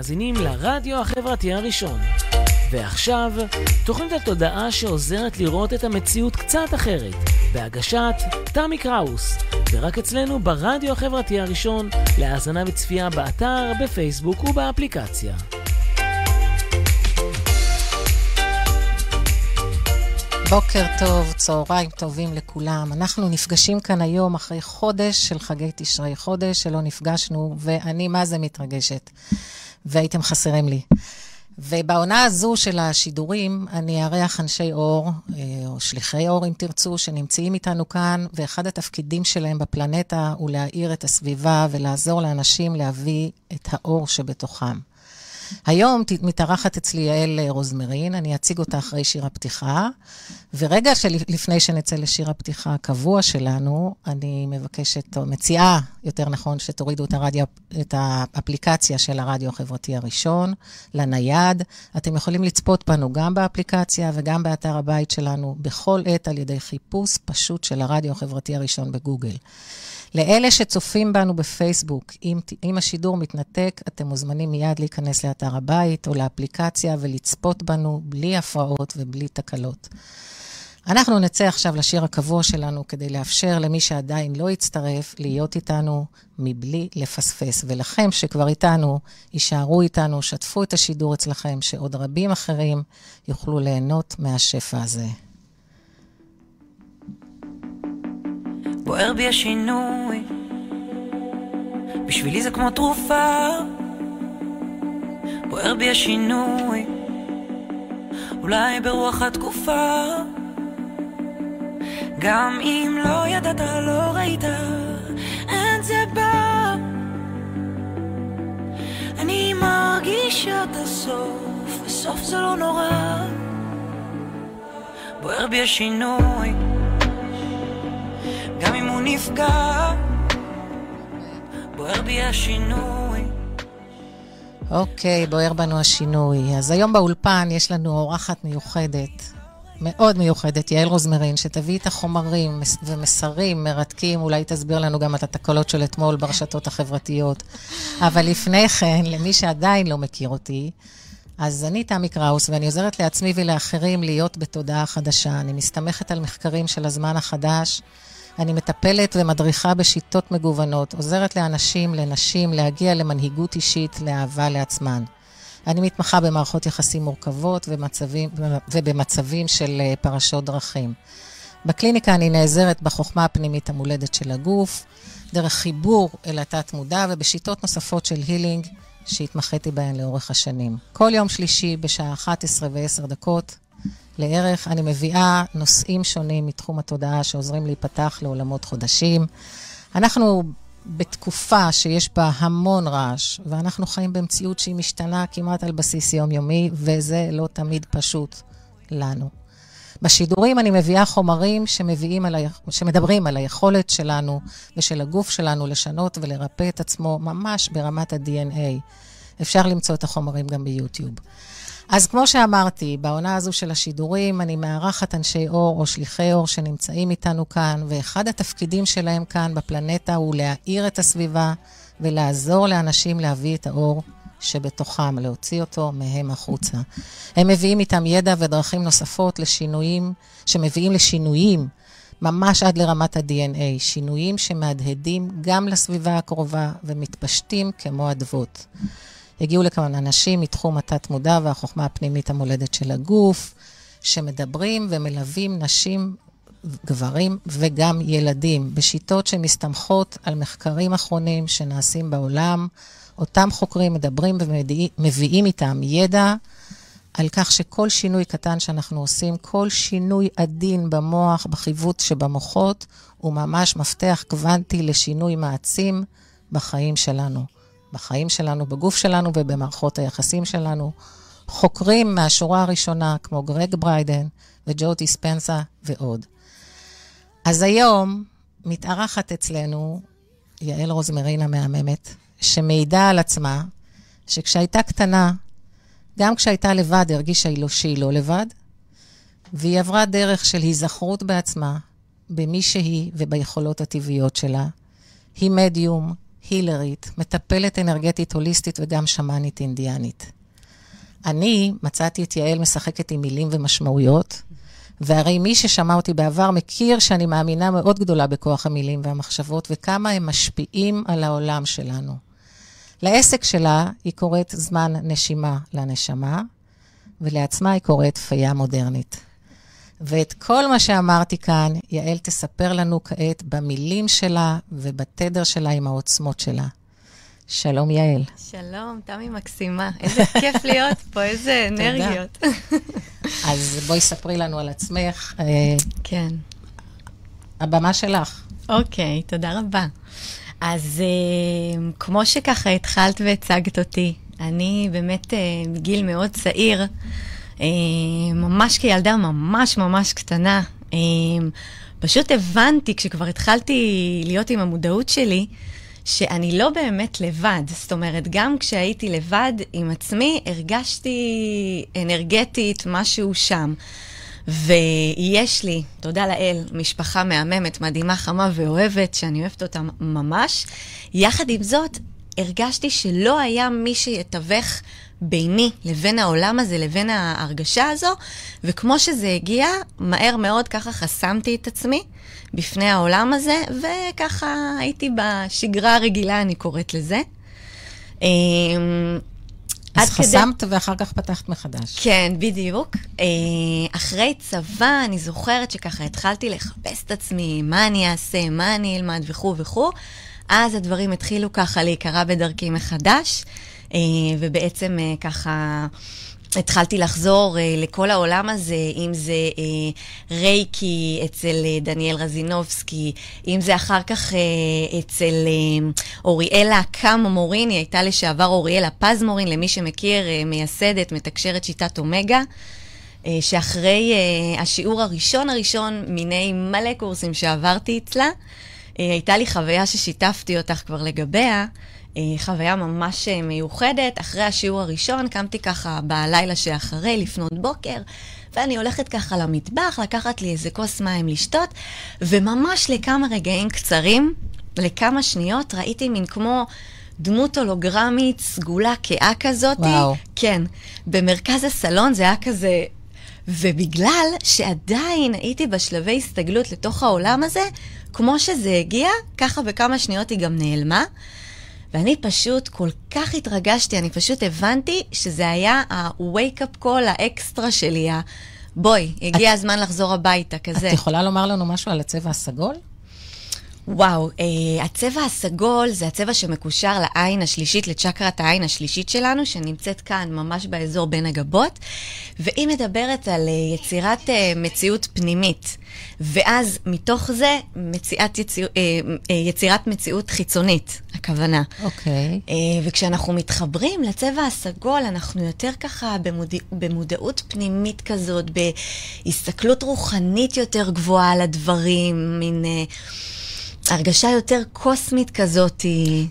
מאזינים לרדיו החברתי הראשון. ועכשיו, תוכנית התודעה שעוזרת לראות את המציאות קצת אחרת, בהגשת תמי קראוס, ורק אצלנו ברדיו החברתי הראשון, להאזנה וצפייה באתר, בפייסבוק ובאפליקציה. בוקר טוב, צהריים טובים לכולם. אנחנו נפגשים כאן היום אחרי חודש של חגי תשרי, חודש שלא נפגשנו, ואני מה זה מתרגשת. והייתם חסרים לי. ובעונה הזו של השידורים, אני אארח אנשי אור, אה, או שליחי אור אם תרצו, שנמצאים איתנו כאן, ואחד התפקידים שלהם בפלנטה הוא להאיר את הסביבה ולעזור לאנשים להביא את האור שבתוכם. היום מתארחת אצלי יעל רוזמרין, אני אציג אותה אחרי שיר הפתיחה. ורגע לפני שנצא לשיר הפתיחה הקבוע שלנו, אני מבקשת, או מציעה, יותר נכון, שתורידו את, הרדיו, את האפליקציה של הרדיו החברתי הראשון לנייד. אתם יכולים לצפות בנו גם באפליקציה וגם באתר הבית שלנו, בכל עת על ידי חיפוש פשוט של הרדיו החברתי הראשון בגוגל. לאלה שצופים בנו בפייסבוק, אם, אם השידור מתנתק, אתם מוזמנים מיד להיכנס לאתר הבית או לאפליקציה ולצפות בנו בלי הפרעות ובלי תקלות. אנחנו נצא עכשיו לשיר הקבוע שלנו כדי לאפשר למי שעדיין לא הצטרף להיות איתנו מבלי לפספס. ולכם שכבר איתנו, יישארו איתנו, שתפו את השידור אצלכם, שעוד רבים אחרים יוכלו ליהנות מהשפע הזה. בוער בי השינוי, בשבילי זה כמו תרופה. בוער בי השינוי, אולי ברוח התקופה. גם אם לא ידעת, לא ראית, אין זה בא. אני מרגישה את הסוף, וסוף זה לא נורא. בוער בי השינוי. גם אם הוא נפגע, בוער בי השינוי. אוקיי, בוער בנו השינוי. אז היום באולפן יש לנו אורחת מיוחדת, מאוד מיוחדת, יעל רוזמרין, שתביא את החומרים ומסרים מרתקים, אולי תסביר לנו גם את התקלות של אתמול ברשתות החברתיות. אבל לפני כן, למי שעדיין לא מכיר אותי, אז אני תמי קראוס, ואני עוזרת לעצמי ולאחרים להיות בתודעה חדשה. אני מסתמכת על מחקרים של הזמן החדש. אני מטפלת ומדריכה בשיטות מגוונות, עוזרת לאנשים, לנשים, להגיע למנהיגות אישית, לאהבה לעצמן. אני מתמחה במערכות יחסים מורכבות ובמצבים, ובמצבים של אה, פרשות דרכים. בקליניקה אני נעזרת בחוכמה הפנימית המולדת של הגוף, דרך חיבור אל התת-מודע ובשיטות נוספות של הילינג שהתמחיתי בהן לאורך השנים. כל יום שלישי בשעה 11 ו-10 דקות לערך. אני מביאה נושאים שונים מתחום התודעה שעוזרים להיפתח לעולמות חודשים. אנחנו בתקופה שיש בה המון רעש, ואנחנו חיים במציאות שהיא משתנה כמעט על בסיס יומיומי, וזה לא תמיד פשוט לנו. בשידורים אני מביאה חומרים שמביאים על ה... שמדברים על היכולת שלנו ושל הגוף שלנו לשנות ולרפא את עצמו ממש ברמת ה-DNA. אפשר למצוא את החומרים גם ביוטיוב. אז כמו שאמרתי, בעונה הזו של השידורים, אני מארחת אנשי אור או שליחי אור שנמצאים איתנו כאן, ואחד התפקידים שלהם כאן בפלנטה הוא להאיר את הסביבה ולעזור לאנשים להביא את האור שבתוכם, להוציא אותו מהם החוצה. הם מביאים איתם ידע ודרכים נוספות לשינויים, שמביאים לשינויים ממש עד לרמת ה-DNA, שינויים שמהדהדים גם לסביבה הקרובה ומתפשטים כמו אדוות. הגיעו לכאן אנשים מתחום התת-מודע והחוכמה הפנימית המולדת של הגוף, שמדברים ומלווים נשים, גברים וגם ילדים, בשיטות שמסתמכות על מחקרים אחרונים שנעשים בעולם. אותם חוקרים מדברים ומביאים איתם ידע על כך שכל שינוי קטן שאנחנו עושים, כל שינוי עדין במוח, בחיווט שבמוחות, הוא ממש מפתח קוונטי לשינוי מעצים בחיים שלנו. בחיים שלנו, בגוף שלנו ובמערכות היחסים שלנו. חוקרים מהשורה הראשונה, כמו גרג בריידן וג'ו דיספנסה ועוד. אז היום מתארחת אצלנו יעל רוזמרין המהממת, שמעידה על עצמה שכשהייתה קטנה, גם כשהייתה לבד, הרגישה לא שהיא לא לבד, והיא עברה דרך של היזכרות בעצמה, במי שהיא וביכולות הטבעיות שלה. היא מדיום, הילרית, מטפלת אנרגטית הוליסטית וגם שמאנית אינדיאנית. אני מצאתי את יעל משחקת עם מילים ומשמעויות, והרי מי ששמע אותי בעבר מכיר שאני מאמינה מאוד גדולה בכוח המילים והמחשבות וכמה הם משפיעים על העולם שלנו. לעסק שלה היא קוראת זמן נשימה לנשמה, ולעצמה היא קוראת פייה מודרנית. ואת כל מה שאמרתי כאן, יעל תספר לנו כעת במילים שלה ובתדר שלה עם העוצמות שלה. שלום, יעל. שלום, תמי מקסימה. איזה כיף להיות פה, איזה אנרגיות. אז בואי ספרי לנו על עצמך. אה, כן. הבמה שלך. אוקיי, תודה רבה. אז אה, כמו שככה התחלת והצגת אותי, אני באמת מגיל אה, מאוד צעיר, ממש כילדה ממש ממש קטנה, פשוט הבנתי, כשכבר התחלתי להיות עם המודעות שלי, שאני לא באמת לבד. זאת אומרת, גם כשהייתי לבד עם עצמי, הרגשתי אנרגטית משהו שם. ויש לי, תודה לאל, משפחה מהממת, מדהימה, חמה ואוהבת, שאני אוהבת אותה ממש. יחד עם זאת, הרגשתי שלא היה מי שיתווך ביני לבין העולם הזה, לבין ההרגשה הזו, וכמו שזה הגיע, מהר מאוד ככה חסמתי את עצמי בפני העולם הזה, וככה הייתי בשגרה הרגילה, אני קוראת לזה. אמ, אז חסמת כדי... ואחר כך פתחת מחדש. כן, בדיוק. אה, אחרי צבא, אני זוכרת שככה התחלתי לחפש את עצמי, מה אני אעשה, מה אני אלמד וכו' וכו'. אז הדברים התחילו ככה להיקרא בדרכי מחדש, ובעצם אה, ככה... התחלתי לחזור uh, לכל העולם הזה, אם זה uh, רייקי אצל uh, דניאל רזינובסקי, אם זה אחר כך uh, אצל uh, אוריאלה קאם מורין, היא הייתה לשעבר אוריאלה פז מורין, למי שמכיר, uh, מייסדת, מתקשרת שיטת אומגה. uh, שאחרי uh, השיעור הראשון הראשון מיני מלא קורסים שעברתי אצלה, uh, הייתה לי חוויה ששיתפתי אותך כבר לגביה. אה, חוויה ממש אה, מיוחדת. אחרי השיעור הראשון קמתי ככה בלילה שאחרי, לפנות בוקר, ואני הולכת ככה למטבח, לקחת לי איזה כוס מים לשתות, וממש לכמה רגעים קצרים, לכמה שניות, ראיתי מין כמו... דמות הולוגרמית, סגולה כאה כזאת. וואו. כן. במרכז הסלון זה היה כזה... ובגלל שעדיין הייתי בשלבי הסתגלות לתוך העולם הזה, כמו שזה הגיע, ככה בכמה שניות היא גם נעלמה. ואני פשוט כל כך התרגשתי, אני פשוט הבנתי שזה היה ה-wake-up call האקסטרה שלי, ה... בואי, הגיע את... הזמן לחזור הביתה, כזה. את יכולה לומר לנו משהו על הצבע הסגול? וואו, אה, הצבע הסגול זה הצבע שמקושר לעין השלישית, לצ'קרת העין השלישית שלנו, שנמצאת כאן, ממש באזור בין הגבות, והיא מדברת על אה, יצירת אה, מציאות פנימית, ואז מתוך זה מציאת יציר, אה, אה, יצירת מציאות חיצונית, הכוונה. אוקיי. Okay. אה, וכשאנחנו מתחברים לצבע הסגול, אנחנו יותר ככה במודע, במודעות פנימית כזאת, בהסתכלות רוחנית יותר גבוהה על הדברים, מין... הרגשה יותר קוסמית כזאת.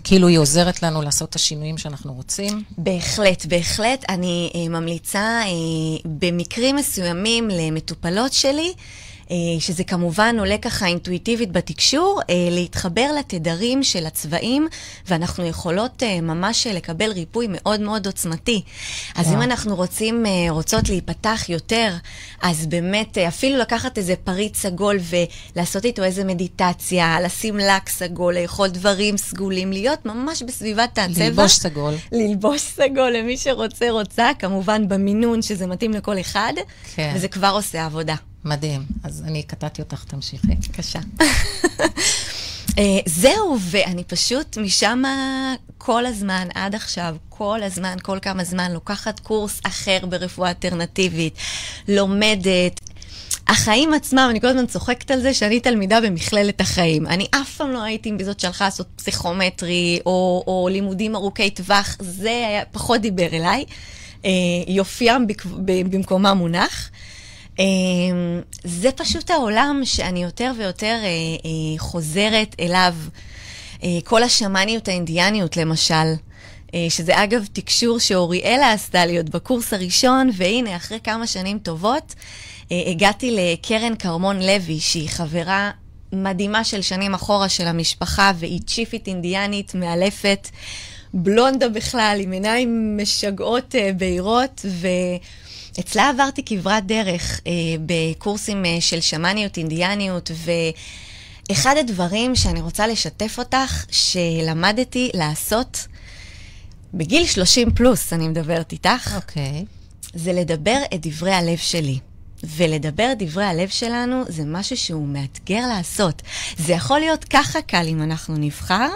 כאילו היא עוזרת לנו לעשות את השינויים שאנחנו רוצים? בהחלט, בהחלט. אני אה, ממליצה אה, במקרים מסוימים למטופלות שלי. אה, שזה כמובן עולה ככה אינטואיטיבית בתקשור, אה, להתחבר לתדרים של הצבעים, ואנחנו יכולות אה, ממש לקבל ריפוי מאוד מאוד עוצמתי. אז אם אנחנו רוצים, רוצות להיפתח יותר, אז באמת אפילו לקחת איזה פריט סגול ולעשות איתו איזה מדיטציה, לשים לק סגול, לאכול דברים סגולים, להיות ממש בסביבת הצבע. ללבוש סגול. ללבוש סגול למי שרוצה, רוצה, כמובן במינון שזה מתאים לכל אחד, כן. וזה כבר עושה עבודה. מדהים. אז אני קטעתי אותך, תמשיכי. בבקשה. uh, זהו, ואני פשוט משם כל הזמן, עד עכשיו, כל הזמן, כל כמה זמן, לוקחת קורס אחר ברפואה אלטרנטיבית, לומדת. החיים עצמם, אני כל הזמן צוחקת על זה שאני תלמידה במכללת החיים. אני אף פעם לא הייתי בזאת שהלכה לעשות פסיכומטרי או, או לימודים ארוכי טווח, זה היה, פחות דיבר אליי. Uh, יופיים במקומם מונח. אמ, זה פשוט העולם שאני יותר ויותר אה, אה, חוזרת אליו. אה, כל השמאניות האינדיאניות, למשל. שזה אגב תקשור שאוריאלה עשתה להיות בקורס הראשון, והנה, אחרי כמה שנים טובות, הגעתי לקרן כרמון לוי, שהיא חברה מדהימה של שנים אחורה של המשפחה, והיא צ'יפית אינדיאנית מאלפת, בלונדה בכלל, עם עיניים משגעות בהירות, ואצלה עברתי כברת דרך אה, בקורסים אה, של שמאניות, אינדיאניות, ואחד הדברים שאני רוצה לשתף אותך, שלמדתי לעשות בגיל 30 פלוס, אני מדברת איתך, אוקיי. זה לדבר את דברי הלב שלי. ולדבר דברי הלב שלנו זה משהו שהוא מאתגר לעשות. זה יכול להיות ככה קל אם אנחנו נבחר.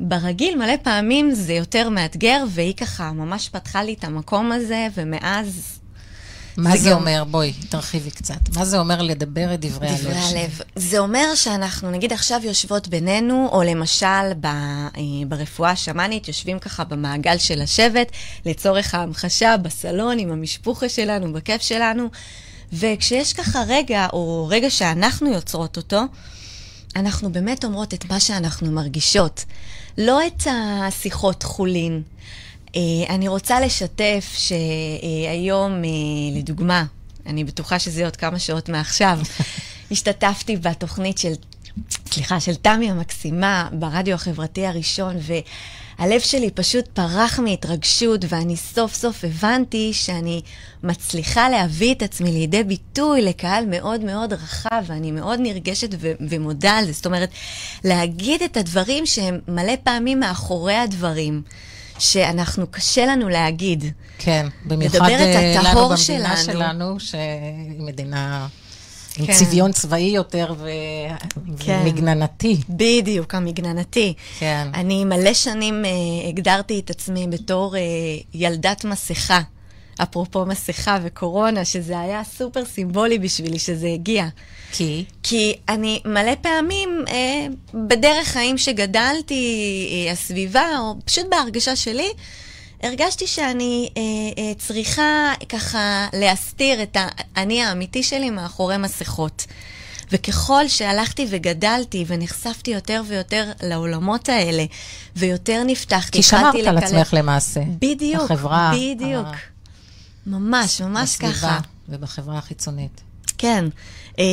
ברגיל מלא פעמים זה יותר מאתגר, והיא ככה ממש פתחה לי את המקום הזה, ומאז... מה זה גם- אומר? בואי, תרחיבי קצת. מה זה אומר לדבר את דברי הלב? דברי שלי? הלב. זה אומר שאנחנו, נגיד עכשיו יושבות בינינו, או למשל ב, אה, ברפואה השמאנית, יושבים ככה במעגל של השבט, לצורך ההמחשה, בסלון, עם המשפוחה שלנו, בכיף שלנו, וכשיש ככה רגע, או רגע שאנחנו יוצרות אותו, אנחנו באמת אומרות את מה שאנחנו מרגישות. לא את השיחות חולין. אה, אני רוצה לשתף שהיום, אה, לדוגמה, אני בטוחה שזה עוד כמה שעות מעכשיו, השתתפתי בתוכנית של, סליחה, של תמי המקסימה ברדיו החברתי הראשון, והלב שלי פשוט פרח מהתרגשות, ואני סוף סוף הבנתי שאני מצליחה להביא את עצמי לידי ביטוי לקהל מאוד מאוד רחב, ואני מאוד נרגשת ו- ומודה על זה. זאת אומרת, להגיד את הדברים שהם מלא פעמים מאחורי הדברים. שאנחנו, קשה לנו להגיד. כן, במיוחד אה, לנו במדינה שלנו. שלנו, שהיא מדינה עם כן. צביון צבאי יותר ו- כן. ומגננתי. בדיוק, המגננתי. כן. אני מלא שנים אה, הגדרתי את עצמי בתור אה, ילדת מסכה. אפרופו מסכה וקורונה, שזה היה סופר סימבולי בשבילי שזה הגיע. כי? כי אני מלא פעמים, אה, בדרך חיים שגדלתי, אה, הסביבה, או פשוט בהרגשה שלי, הרגשתי שאני אה, אה, צריכה ככה להסתיר את האני האמיתי שלי מאחורי מסכות. וככל שהלכתי וגדלתי ונחשפתי יותר ויותר לעולמות האלה, ויותר נפתחתי, כי שמרת על עצמך למעשה. בדיוק, בחברה. בדיוק. ה- ממש, ממש בסביבה ככה. ובחברה החיצונית. כן. אה,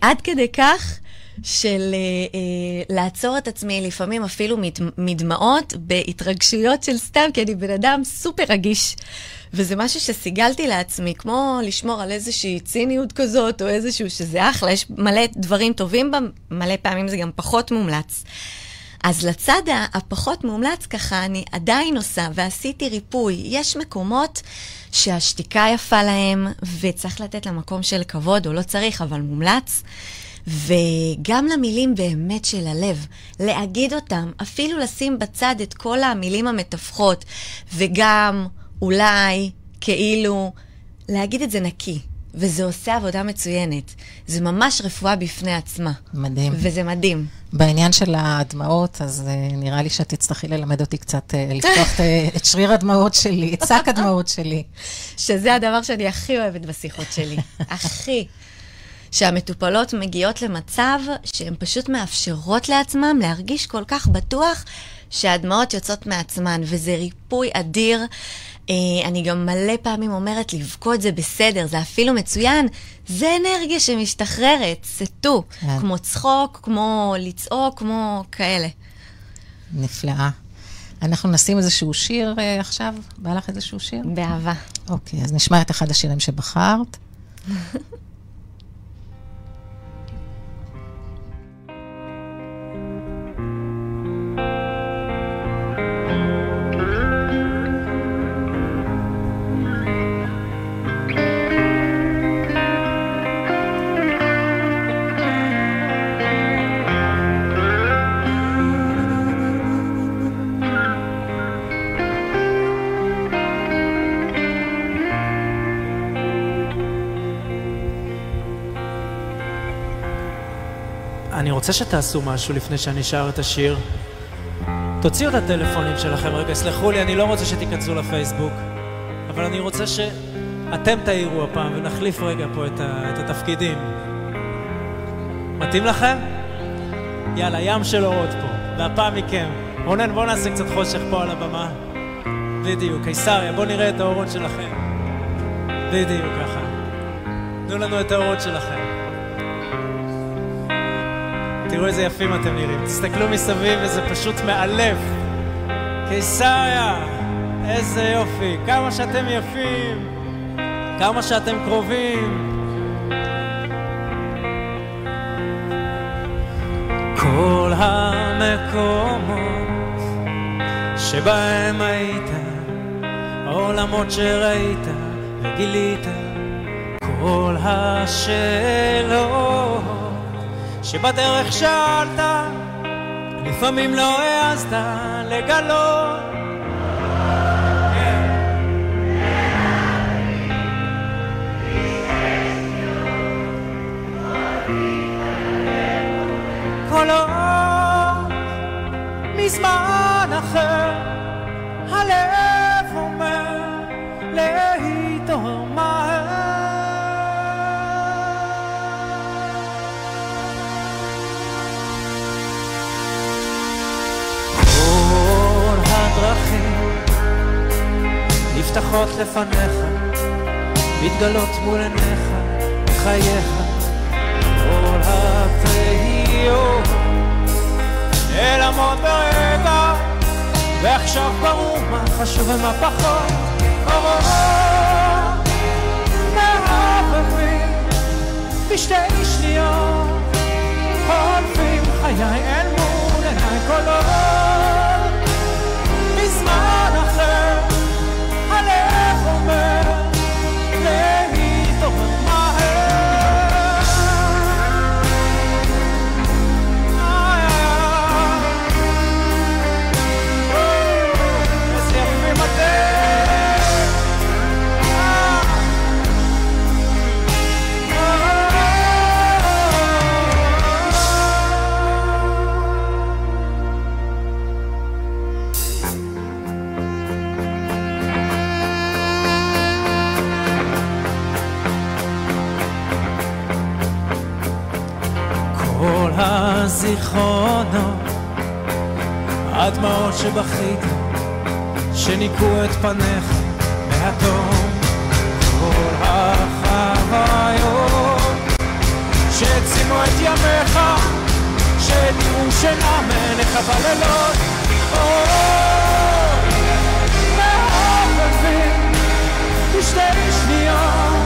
עד כדי כך של אה, אה, לעצור את עצמי לפעמים אפילו מת, מדמעות בהתרגשויות של סתם, כי אני בן אדם סופר רגיש. וזה משהו שסיגלתי לעצמי, כמו לשמור על איזושהי ציניות כזאת, או איזשהו שזה אחלה, יש מלא דברים טובים בה, מלא פעמים זה גם פחות מומלץ. אז לצד הפחות מומלץ ככה, אני עדיין עושה, ועשיתי ריפוי. יש מקומות שהשתיקה יפה להם, וצריך לתת לה מקום של כבוד, או לא צריך, אבל מומלץ. וגם למילים באמת של הלב, להגיד אותם, אפילו לשים בצד את כל המילים המתווכות, וגם, אולי, כאילו, להגיד את זה נקי. וזה עושה עבודה מצוינת. זה ממש רפואה בפני עצמה. מדהים. וזה מדהים. בעניין של הדמעות, אז uh, נראה לי שאת תצטרכי ללמד אותי קצת uh, לפתוח את, uh, את שריר הדמעות שלי, את שק הדמעות שלי. שזה הדבר שאני הכי אוהבת בשיחות שלי. הכי. שהמטופלות מגיעות למצב שהן פשוט מאפשרות לעצמם להרגיש כל כך בטוח שהדמעות יוצאות מעצמן, וזה ריפוי אדיר. אה, אני גם מלא פעמים אומרת, לבכות זה בסדר, זה אפילו מצוין. זה אנרגיה שמשתחררת, סטו. כן. כמו צחוק, כמו לצעוק, כמו כאלה. נפלאה. אנחנו נשים איזשהו שיר uh, עכשיו? בא לך איזשהו שיר? באהבה. אוקיי, אז נשמע את אחד השירים שבחרת. אני רוצה שתעשו משהו לפני שאני שר את השיר. תוציאו את הטלפונים שלכם רגע, סלחו לי, אני לא רוצה שתיכנסו לפייסבוק, אבל אני רוצה שאתם תעירו הפעם ונחליף רגע פה את, ה... את התפקידים. מתאים לכם? יאללה, ים של אורות פה, והפעם מכם. רונן, בוא נעשה קצת חושך פה על הבמה. בדיוק, קיסריה, בואו נראה את האורות שלכם. בדיוק ככה. תנו לנו את האורות שלכם. תראו איזה יפים אתם נראים. תסתכלו מסביב וזה פשוט מאלף. קיסריה, איזה יופי. כמה שאתם יפים, כמה שאתם קרובים. כל המקומות שבהם היית, העולמות שראית וגילית, כל השאלות שבדרך שאלת, לפעמים לא העזת לגלות. קולות מזמן אחר, נפתחות לפניך, מתגלות מול עיניך, בחייך, כל התהיות נעלמות ברגע, ועכשיו ברור מה חשוב ומה פחות, אורות מערבבים בשתי שניות, חולפים חיי אל מול עיניי קולות, הזיכרונות, הדמעות שבכית, שניקו את פניך מהתום, כל החוויות שהעצימו את ימיך, שהדירו שינה מעיניך בלילות, מערבבים בשתי שניות,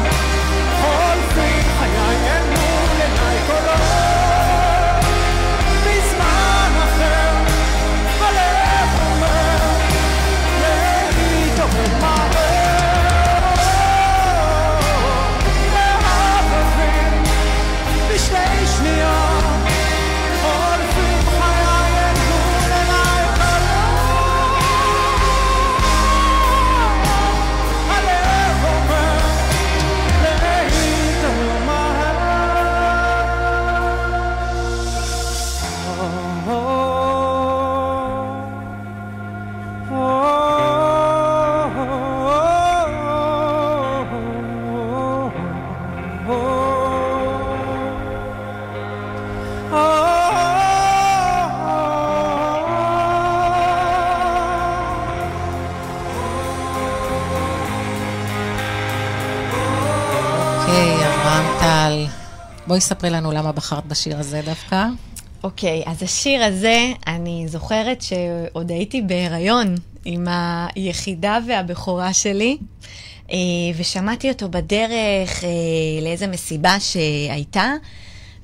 בואי ספרי לנו למה בחרת בשיר הזה דווקא. אוקיי, אז השיר הזה, אני זוכרת שעוד הייתי בהיריון עם היחידה והבכורה שלי, אה, ושמעתי אותו בדרך אה, לאיזה מסיבה שהייתה,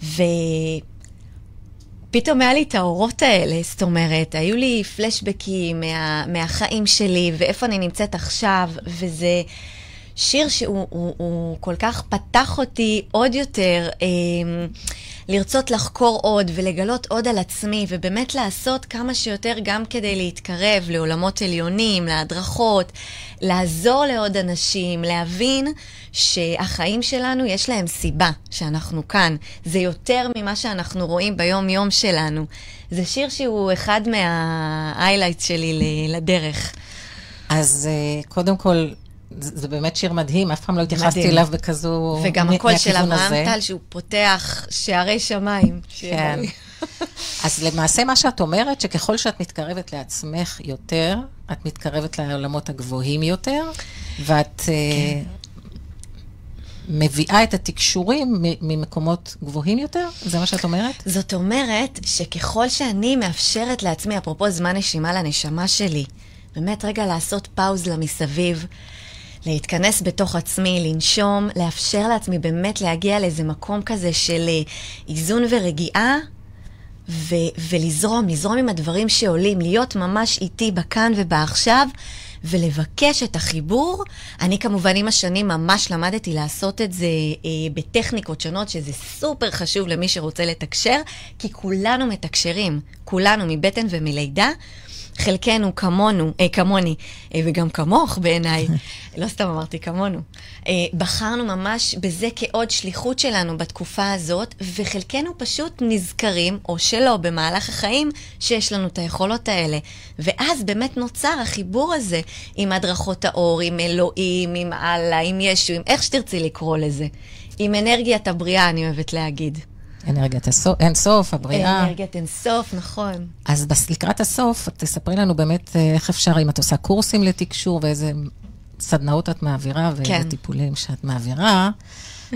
ופתאום היה לי את האורות האלה, זאת אומרת, היו לי פלשבקים מה, מהחיים שלי, ואיפה אני נמצאת עכשיו, וזה... שיר שהוא הוא, הוא כל כך פתח אותי עוד יותר אה, לרצות לחקור עוד ולגלות עוד על עצמי, ובאמת לעשות כמה שיותר גם כדי להתקרב לעולמות עליונים, להדרכות, לעזור לעוד אנשים, להבין שהחיים שלנו יש להם סיבה שאנחנו כאן. זה יותר ממה שאנחנו רואים ביום-יום שלנו. זה שיר שהוא אחד מה-highlights שלי לדרך. אז אה, קודם כל, זה, זה באמת שיר מדהים, אף פעם לא התייחסתי מדהים. אליו בכזו... וגם הקול של אברהם. טל, שהוא פותח שערי שמיים. כן. אז למעשה מה שאת אומרת, שככל שאת מתקרבת לעצמך יותר, את מתקרבת לעולמות הגבוהים יותר, ואת כן. מביאה את התקשורים ממקומות גבוהים יותר? זה מה שאת אומרת? זאת אומרת שככל שאני מאפשרת לעצמי, אפרופו זמן נשימה לנשמה שלי, באמת רגע לעשות פאוז למסביב, להתכנס בתוך עצמי, לנשום, לאפשר לעצמי באמת להגיע לאיזה מקום כזה של אה, איזון ורגיעה, ו- ולזרום, לזרום עם הדברים שעולים, להיות ממש איתי בכאן ובעכשיו. ולבקש את החיבור. אני כמובן עם השנים ממש למדתי לעשות את זה אה, בטכניקות שונות, שזה סופר חשוב למי שרוצה לתקשר, כי כולנו מתקשרים, כולנו מבטן ומלידה. חלקנו כמונו, אה, כמוני, אה, וגם כמוך בעיניי, לא סתם אמרתי כמונו, אה, בחרנו ממש בזה כעוד שליחות שלנו בתקופה הזאת, וחלקנו פשוט נזכרים, או שלא, במהלך החיים, שיש לנו את היכולות האלה. ואז באמת נוצר החיבור הזה עם הדרכות האור, עם אלוהים, עם אללה, עם ישו, עם איך שתרצי לקרוא לזה. עם אנרגיית הבריאה, אני אוהבת להגיד. אנרגיית אין סוף, הבריאה. אנרגיית אין סוף, נכון. אז לקראת הסוף, תספרי לנו באמת אה, איך אפשר, אם את עושה קורסים לתקשור ואיזה סדנאות את מעבירה ואיזה כן. טיפולים שאת מעבירה.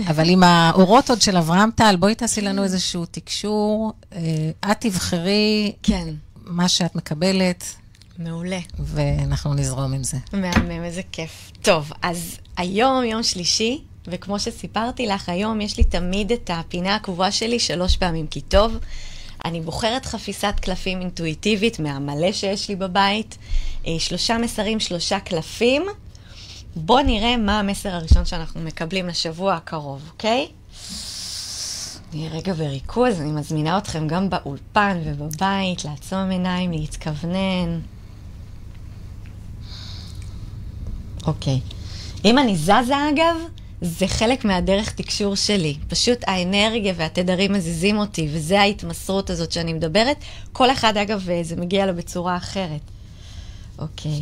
אבל עם האורות עוד של אברהם טל, בואי תעשי לנו איזשהו תקשור. אה, את תבחרי כן. מה שאת מקבלת. מעולה. ואנחנו נזרום עם זה. מהמם, איזה כיף. טוב, אז היום, יום שלישי, וכמו שסיפרתי לך, היום יש לי תמיד את הפינה הקבועה שלי שלוש פעמים כי טוב. אני בוחרת חפיסת קלפים אינטואיטיבית מהמלא שיש לי בבית. אה, שלושה מסרים, שלושה קלפים. בואו נראה מה המסר הראשון שאנחנו מקבלים לשבוע הקרוב, אוקיי? נהיה רגע בריכוז, אני מזמינה אתכם גם באולפן ובבית לעצום עיניים, להתכוונן. אוקיי. אם אני זזה, אגב, זה חלק מהדרך תקשור שלי. פשוט האנרגיה והתדרים מזיזים אותי, וזה ההתמסרות הזאת שאני מדברת. כל אחד, אגב, זה מגיע לו בצורה אחרת. אוקיי.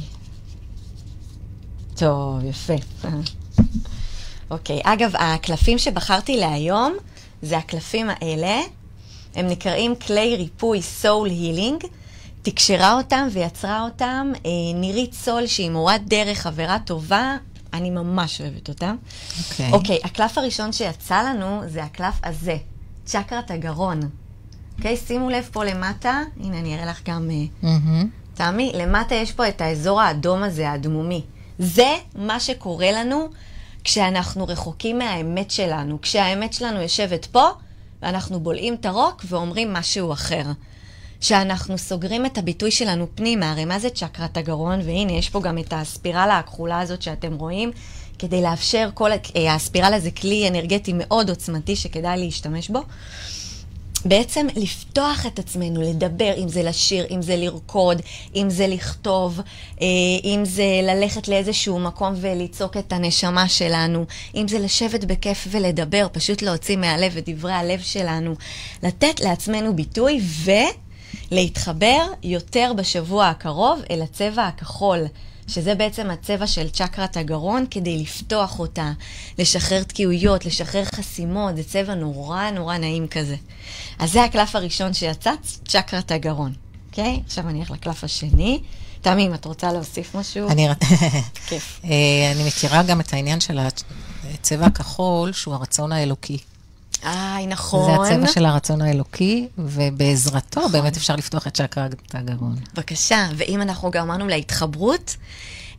טוב, יפה. אוקיי, אגב, הקלפים שבחרתי להיום, זה הקלפים האלה. הם נקראים כלי ריפוי Soul Healing. תקשרה אותם ויצרה אותם אה, נירית סול, שהיא מורת דרך, חברה טובה, אני ממש אוהבת אותה. אוקיי. Okay. אוקיי, okay, הקלף הראשון שיצא לנו זה הקלף הזה, צ'קרת הגרון. אוקיי, okay, שימו לב פה למטה, הנה אני אראה לך גם, mm-hmm. תמי, למטה יש פה את האזור האדום הזה, האדמומי. זה מה שקורה לנו כשאנחנו רחוקים מהאמת שלנו, כשהאמת שלנו יושבת פה, ואנחנו בולעים את הרוק ואומרים משהו אחר. שאנחנו סוגרים את הביטוי שלנו פנימה, הרי מה זה צ'קרת הגרון? והנה, יש פה גם את הספירלה הכחולה הזאת שאתם רואים, כדי לאפשר כל... אה, הספירלה זה כלי אנרגטי מאוד עוצמתי שכדאי להשתמש בו. בעצם לפתוח את עצמנו, לדבר, אם זה לשיר, אם זה לרקוד, אם זה לכתוב, אה, אם זה ללכת לאיזשהו מקום ולצעוק את הנשמה שלנו, אם זה לשבת בכיף ולדבר, פשוט להוציא מהלב את דברי הלב שלנו, לתת לעצמנו ביטוי ו... להתחבר יותר בשבוע הקרוב אל הצבע הכחול. שזה בעצם הצבע של צ'קרת הגרון, כדי לפתוח אותה, לשחרר תקיעויות, לשחרר חסימות, זה צבע נורא נורא נעים כזה. אז זה הקלף הראשון שיצא, צ'קרת הגרון, אוקיי? Okay? עכשיו אני הולך לקלף השני. תמי, אם את רוצה להוסיף משהו? אני... כיף. אה, אני מכירה גם את העניין של הצבע הכחול, שהוא הרצון האלוקי. איי, נכון. זה הצבע של הרצון האלוקי, ובעזרתו נכון. באמת אפשר לפתוח את צ'קרת הגרון. בבקשה, ואם אנחנו גם אמרנו להתחברות,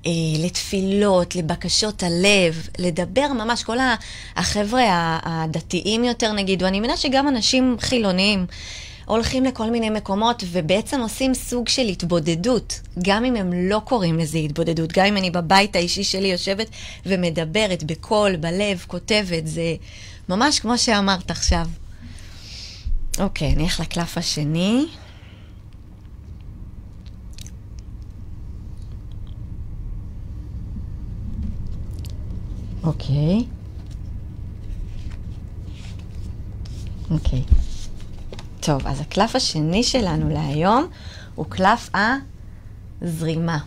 אה, לתפילות, לבקשות הלב, לדבר ממש, כל החבר'ה הדתיים יותר נגיד, ואני מבינה שגם אנשים חילוניים הולכים לכל מיני מקומות ובעצם עושים סוג של התבודדות, גם אם הם לא קוראים לזה התבודדות, גם אם אני בבית האישי שלי יושבת ומדברת בקול, בלב, כותבת, זה... ממש כמו שאמרת עכשיו. אוקיי, אני אלך לקלף השני. אוקיי. אוקיי. טוב, אז הקלף השני שלנו להיום הוא קלף הזרימה.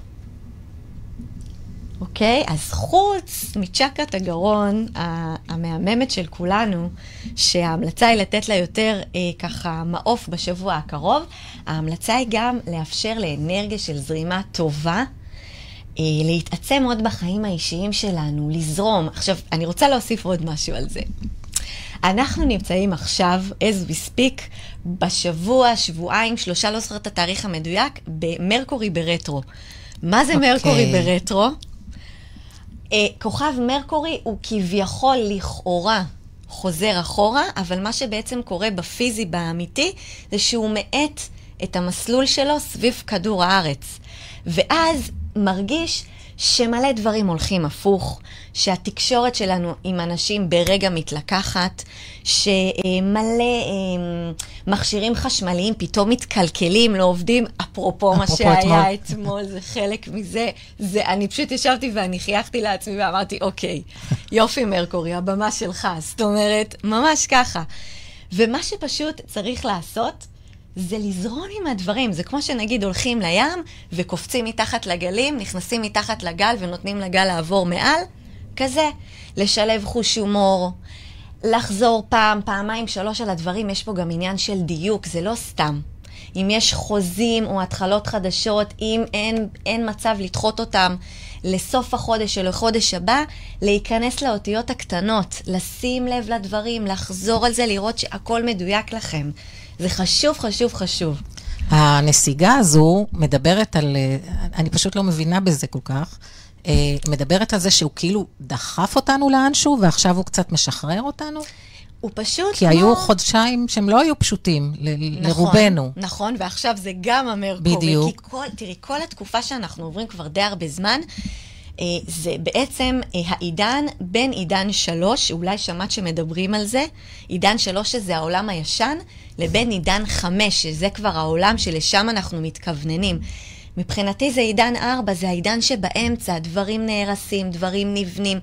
אוקיי? אז חוץ מצ'קרת הגרון המהממת של כולנו, שההמלצה היא לתת לה יותר אה, ככה מעוף בשבוע הקרוב, ההמלצה היא גם לאפשר לאנרגיה של זרימה טובה. אה, להתעצם עוד בחיים האישיים שלנו, לזרום. עכשיו, אני רוצה להוסיף עוד משהו על זה. אנחנו נמצאים עכשיו, as we speak, בשבוע, שבועיים, שלושה, לא זוכרת את התאריך המדויק, במרקורי ברטרו. מה זה okay. מרקורי ברטרו? אה, כוכב מרקורי הוא כביכול, לכאורה, חוזר אחורה, אבל מה שבעצם קורה בפיזי, באמיתי, זה שהוא מאט את המסלול שלו סביב כדור הארץ. ואז מרגיש שמלא דברים הולכים הפוך, שהתקשורת שלנו עם אנשים ברגע מתלקחת, שמלא אה, מכשירים חשמליים פתאום מתקלקלים, לא עובדים. אפרופו מה שהיה אתמול, זה חלק מזה. זה, אני פשוט ישבתי ואני חייכתי לעצמי ואמרתי, אוקיי, יופי מרקורי, הבמה שלך. זאת אומרת, ממש ככה. ומה שפשוט צריך לעשות, זה לזרום עם הדברים. זה כמו שנגיד הולכים לים וקופצים מתחת לגלים, נכנסים מתחת לגל ונותנים לגל לעבור מעל, כזה. לשלב חוש הומור, לחזור פעם, פעמיים, שלוש על הדברים, יש פה גם עניין של דיוק, זה לא סתם. אם יש חוזים או התחלות חדשות, אם אין, אין מצב לדחות אותם לסוף החודש או לחודש הבא, להיכנס לאותיות הקטנות, לשים לב לדברים, לחזור על זה, לראות שהכל מדויק לכם. זה חשוב, חשוב, חשוב. הנסיגה הזו מדברת על, אה, אני פשוט לא מבינה בזה כל כך, אה, מדברת על זה שהוא כאילו דחף אותנו לאנשהו ועכשיו הוא קצת משחרר אותנו? הוא פשוט כי כמו... היו חודשיים שהם לא היו פשוטים ל- נכון, לרובנו. נכון, ועכשיו זה גם המרקורי. בדיוק. כי כל, תראי, כל התקופה שאנחנו עוברים כבר די הרבה זמן, זה בעצם אה, העידן בין עידן שלוש, אולי שמעת שמדברים על זה, עידן שלוש שזה העולם הישן, לבין עידן חמש, שזה כבר העולם שלשם אנחנו מתכווננים. מבחינתי זה עידן ארבע, זה העידן שבאמצע, דברים נהרסים, דברים נבנים.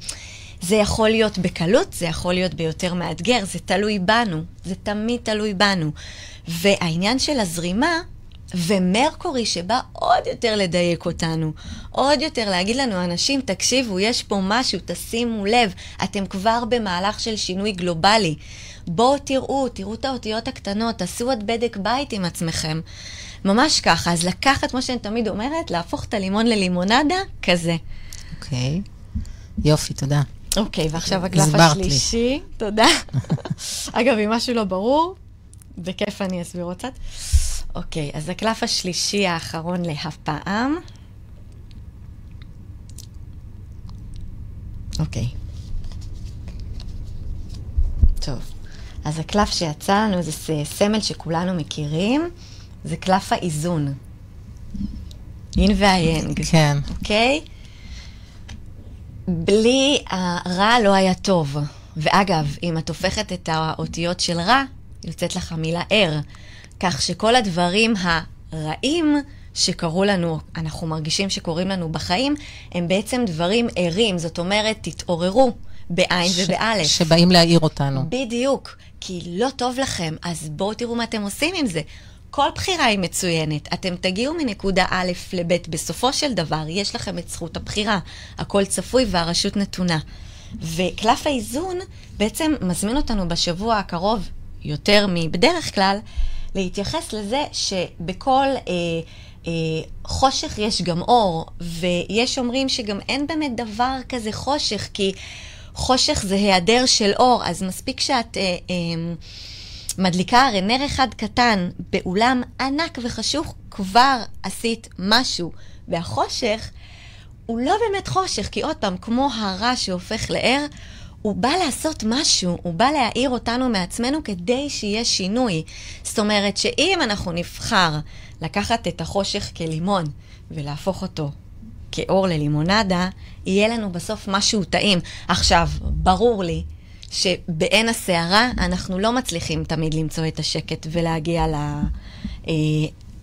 זה יכול להיות בקלות, זה יכול להיות ביותר מאתגר, זה תלוי בנו, זה תמיד תלוי בנו. והעניין של הזרימה, ומרקורי שבא עוד יותר לדייק אותנו, עוד יותר להגיד לנו, אנשים, תקשיבו, יש פה משהו, תשימו לב, אתם כבר במהלך של שינוי גלובלי. בואו תראו, תראו את האותיות הקטנות, תעשו עוד בדק בית עם עצמכם. ממש ככה. אז לקחת, כמו שאני תמיד אומרת, להפוך את הלימון ללימונדה, כזה. אוקיי. Okay. יופי, תודה. אוקיי, okay, ועכשיו הקלף השלישי. לי. תודה. אגב, אם משהו לא ברור, בכיף אני אסביר עוד קצת. אוקיי, אז הקלף השלישי האחרון להפעם. אוקיי. טוב, אז הקלף שיצא לנו זה סמל שכולנו מכירים, זה קלף האיזון. אין והיינג. כן. אוקיי? בלי הרע לא היה טוב. ואגב, אם את הופכת את האותיות של רע, יוצאת לך המילה ער. כך שכל הדברים הרעים שקרו לנו, אנחנו מרגישים שקורים לנו בחיים, הם בעצם דברים ערים. זאת אומרת, תתעוררו בעין ש- ובאלף. שבאים להעיר אותנו. בדיוק. כי לא טוב לכם, אז בואו תראו מה אתם עושים עם זה. כל בחירה היא מצוינת. אתם תגיעו מנקודה א' לב', בסופו של דבר יש לכם את זכות הבחירה. הכל צפוי והרשות נתונה. וקלף האיזון בעצם מזמין אותנו בשבוע הקרוב, יותר מבדרך כלל, להתייחס לזה שבכל אה, אה, חושך יש גם אור, ויש אומרים שגם אין באמת דבר כזה חושך, כי חושך זה היעדר של אור, אז מספיק שאת... אה, אה, מדליקה הרי נר אחד קטן באולם ענק וחשוך, כבר עשית משהו. והחושך הוא לא באמת חושך, כי עוד פעם, כמו הרע שהופך לער, הוא בא לעשות משהו, הוא בא להעיר אותנו מעצמנו כדי שיהיה שינוי. זאת אומרת שאם אנחנו נבחר לקחת את החושך כלימון ולהפוך אותו כאור ללימונדה, יהיה לנו בסוף משהו טעים. עכשיו, ברור לי שבעין הסערה אנחנו לא מצליחים תמיד למצוא את השקט ולהגיע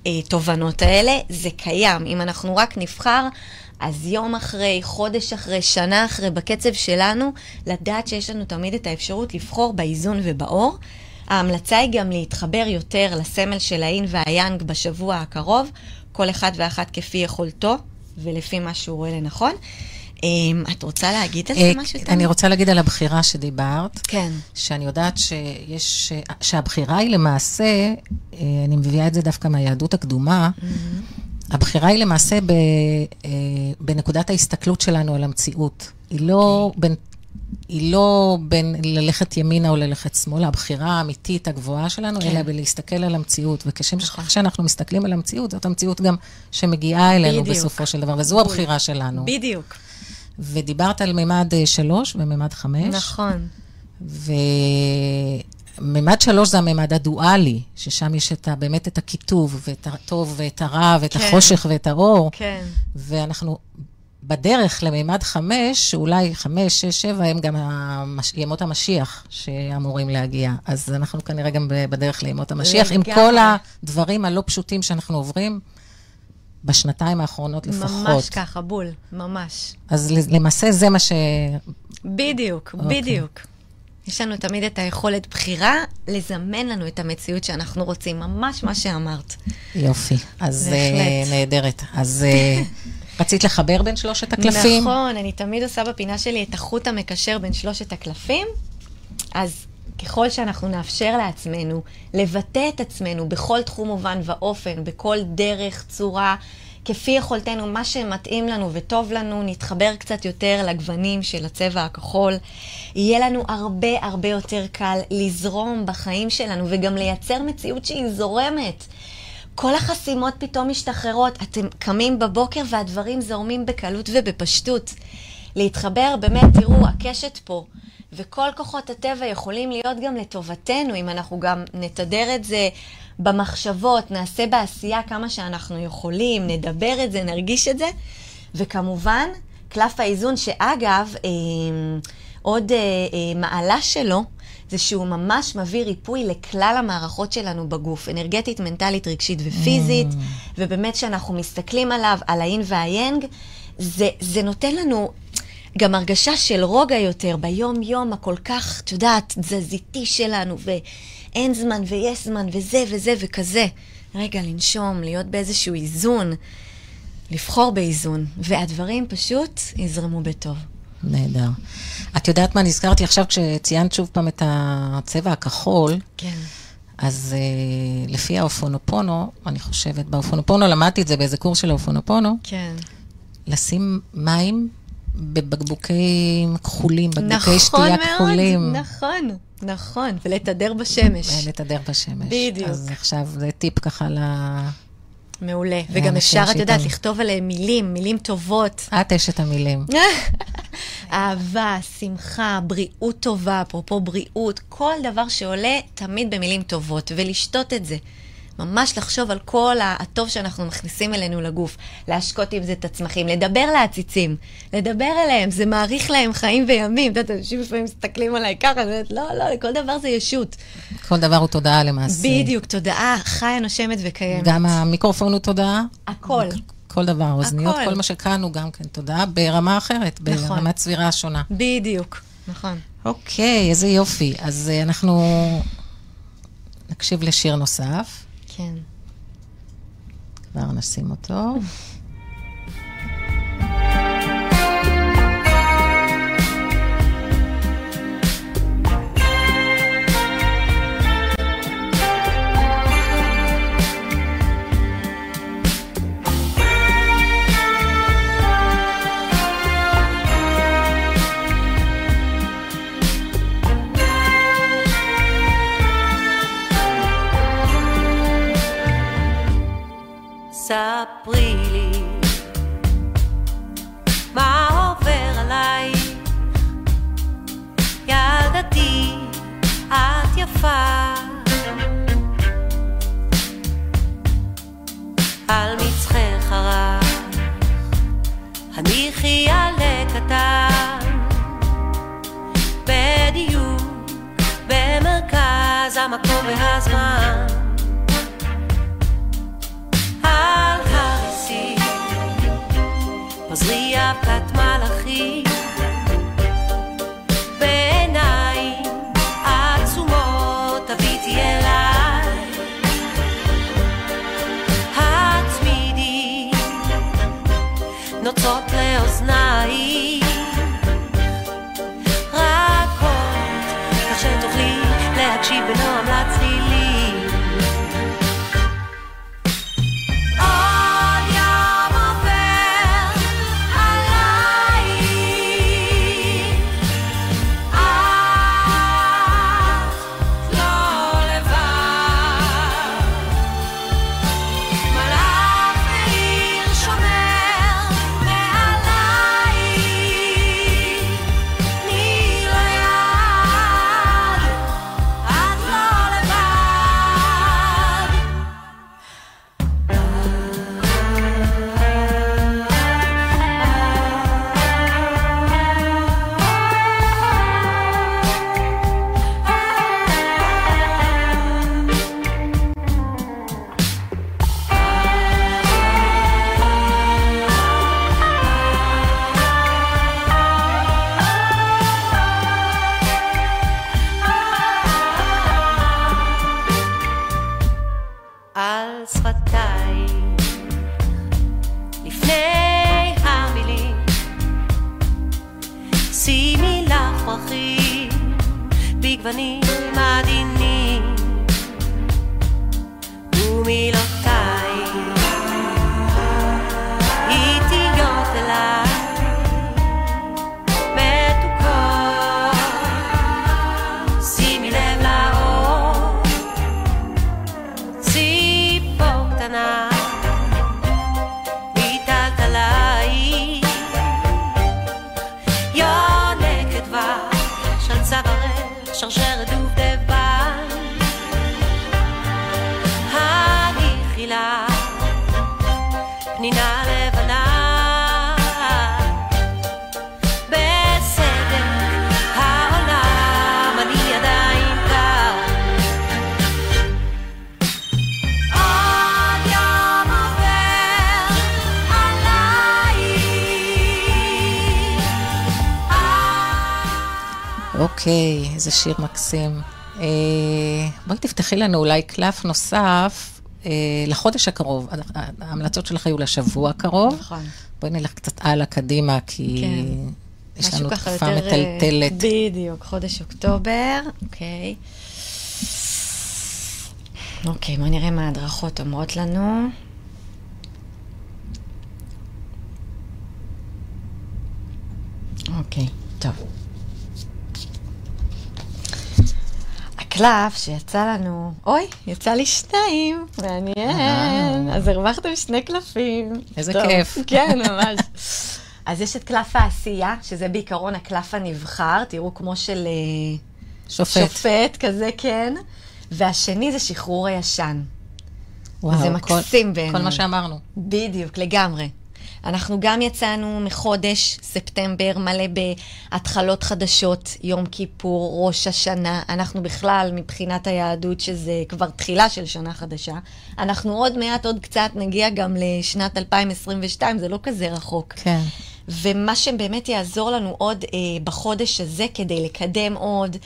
לתובנות אה, אה, האלה. זה קיים. אם אנחנו רק נבחר, אז יום אחרי, חודש אחרי, שנה אחרי, בקצב שלנו, לדעת שיש לנו תמיד את האפשרות לבחור באיזון ובאור. ההמלצה היא גם להתחבר יותר לסמל של האין והיאנג בשבוע הקרוב, כל אחד ואחת כפי יכולתו ולפי מה שהוא רואה לנכון. אמ, את רוצה להגיד על אה, זה משהו? אני? רוצה להגיד על הבחירה שדיברת. כן. שאני יודעת שיש, שהבחירה היא למעשה, אה, אני מביאה את זה דווקא מהיהדות הקדומה, הבחירה היא למעשה ב, אה, בנקודת ההסתכלות שלנו על המציאות. היא לא בין... היא לא בין ללכת ימינה או ללכת שמאלה, הבחירה האמיתית הגבוהה שלנו, כן. אלא בלהסתכל על המציאות. וכשאנחנו מסתכלים על המציאות, זאת המציאות גם שמגיעה אלינו בדיוק. בסופו של דבר, וזו הבחירה שלנו. בדיוק. ודיברת על מימד אה, שלוש ומימד חמש. נכון. וממד שלוש זה הממד הדואלי, ששם יש את ה, באמת את הקיטוב, ואת הטוב ואת הרע, ואת כן. החושך ואת האור. כן. ואנחנו בדרך לממד חמש, שאולי חמש, שש, שבע, הם גם המש... ימות המשיח שאמורים להגיע. אז אנחנו כנראה גם בדרך לימות המשיח, עם. כל הדברים הלא פשוטים שאנחנו עוברים בשנתיים האחרונות לפחות. ממש ככה, בול, ממש. אז למעשה זה מה ש... בדיוק, אוקיי. בדיוק. יש לנו תמיד את היכולת בחירה לזמן לנו את המציאות שאנחנו רוצים, ממש מה שאמרת. יופי. אז. אה, נהדרת. אז אה, רצית לחבר בין שלושת הקלפים? נכון, אני תמיד עושה בפינה שלי את החוט המקשר בין שלושת הקלפים, אז ככל שאנחנו נאפשר לעצמנו לבטא את עצמנו בכל תחום ובן ואופן, בכל דרך, צורה, כפי יכולתנו, מה שמתאים לנו וטוב לנו, נתחבר קצת יותר לגוונים של הצבע הכחול. יהיה לנו הרבה הרבה יותר קל לזרום בחיים שלנו וגם לייצר מציאות שהיא זורמת. כל החסימות פתאום משתחררות, אתם קמים בבוקר והדברים זורמים בקלות ובפשטות. להתחבר, באמת, תראו, הקשת פה, וכל כוחות הטבע יכולים להיות גם לטובתנו, אם אנחנו גם נתדר את זה במחשבות, נעשה בעשייה כמה שאנחנו יכולים, נדבר את זה, נרגיש את זה. וכמובן, קלף האיזון, שאגב, אה, עוד אה, אה, מעלה שלו, זה שהוא ממש מביא ריפוי לכלל המערכות שלנו בגוף, אנרגטית, מנטלית, רגשית ופיזית, Mm. ובאמת כשאנחנו מסתכלים עליו, על האין והיאנג, זה, זה נותן לנו גם הרגשה של רוגע יותר ביום-יום הכל כך, את יודעת, תזזיתי שלנו, ואין זמן ויש זמן וזה וזה וכזה. רגע, לנשום, להיות באיזשהו איזון, לבחור באיזון, והדברים פשוט יזרמו בטוב. נהדר. את יודעת מה נזכרתי עכשיו כשציינת שוב פעם את הצבע הכחול, כן. אז uh, לפי האופונופונו, אני חושבת, באופונופונו למדתי את זה באיזה קורס של האופונופונו, כן. לשים מים בבקבוקים כחולים, בקבוקי נכון שתייה מאוד, כחולים. נכון, נכון, ולתדר בשמש. לתדר בשמש. בדיוק. אז עכשיו זה טיפ ככה ל... מעולה. וגם אפשר, את יודעת. לכתוב עליהם מילים, מילים טובות. את אשת המילים. אהבה, שמחה, בריאות טובה, אפרופו בריאות, כל דבר שעולה תמיד במילים טובות, ולשתות את זה. ממש לחשוב על כל הטוב שאנחנו מכניסים אלינו לגוף, להשקות עם זה את הצמחים, לדבר לעציצים, לדבר אליהם, זה מאריך להם חיים וימים. את יודעת, אנשים לפעמים מסתכלים עליי ככה, אני אומרת, לא, לא, כל דבר זה ישות. כל דבר הוא תודעה למעשה. בדיוק, תודעה חיה, נושמת וקיימת. גם המיקרופון הוא תודעה. הכל. כל דבר, אוזניות, הכל. כל מה שכאן הוא גם כן תודעה ברמה אחרת, נכון. ברמת צבירה שונה. בדיוק, נכון. אוקיי, איזה יופי. אז אה, אנחנו נקשיב לשיר נוסף. כן. כבר נשים אותו. המקום אוקיי, איזה שיר מקסים. אה, בואי תפתחי לנו אולי קלף נוסף אה, לחודש הקרוב. ההמלצות שלך היו לשבוע הקרוב. נכון. בואי נלך קצת הלאה קדימה, כי כן. יש לנו תקופה יותר, אה, מטלטלת. בדיוק, חודש אוקטובר, אוקיי. אוקיי, בואי נראה מה ההדרכות אומרות לנו. אוקיי, טוב. הקלף שיצא לנו, אוי, יצא לי שניים, מעניין. אה. אז הרווחתם שני קלפים. איזה טוב, כיף. כן, ממש. אז יש את קלף העשייה, שזה בעיקרון הקלף הנבחר, תראו כמו של אה, שופט. שופט כזה, כן. והשני זה שחרור הישן. וואו, זה כל- מקסים בעיניי. כל מה שאמרנו. בדיוק, לגמרי. אנחנו גם יצאנו מחודש ספטמבר מלא בהתחלות חדשות, יום כיפור, ראש השנה. אנחנו בכלל, מבחינת היהדות, שזה כבר תחילה של שנה חדשה. אנחנו עוד מעט, עוד קצת, נגיע גם לשנת 2022, זה לא כזה רחוק. כן. ומה שבאמת יעזור לנו עוד אה, בחודש הזה כדי לקדם עוד,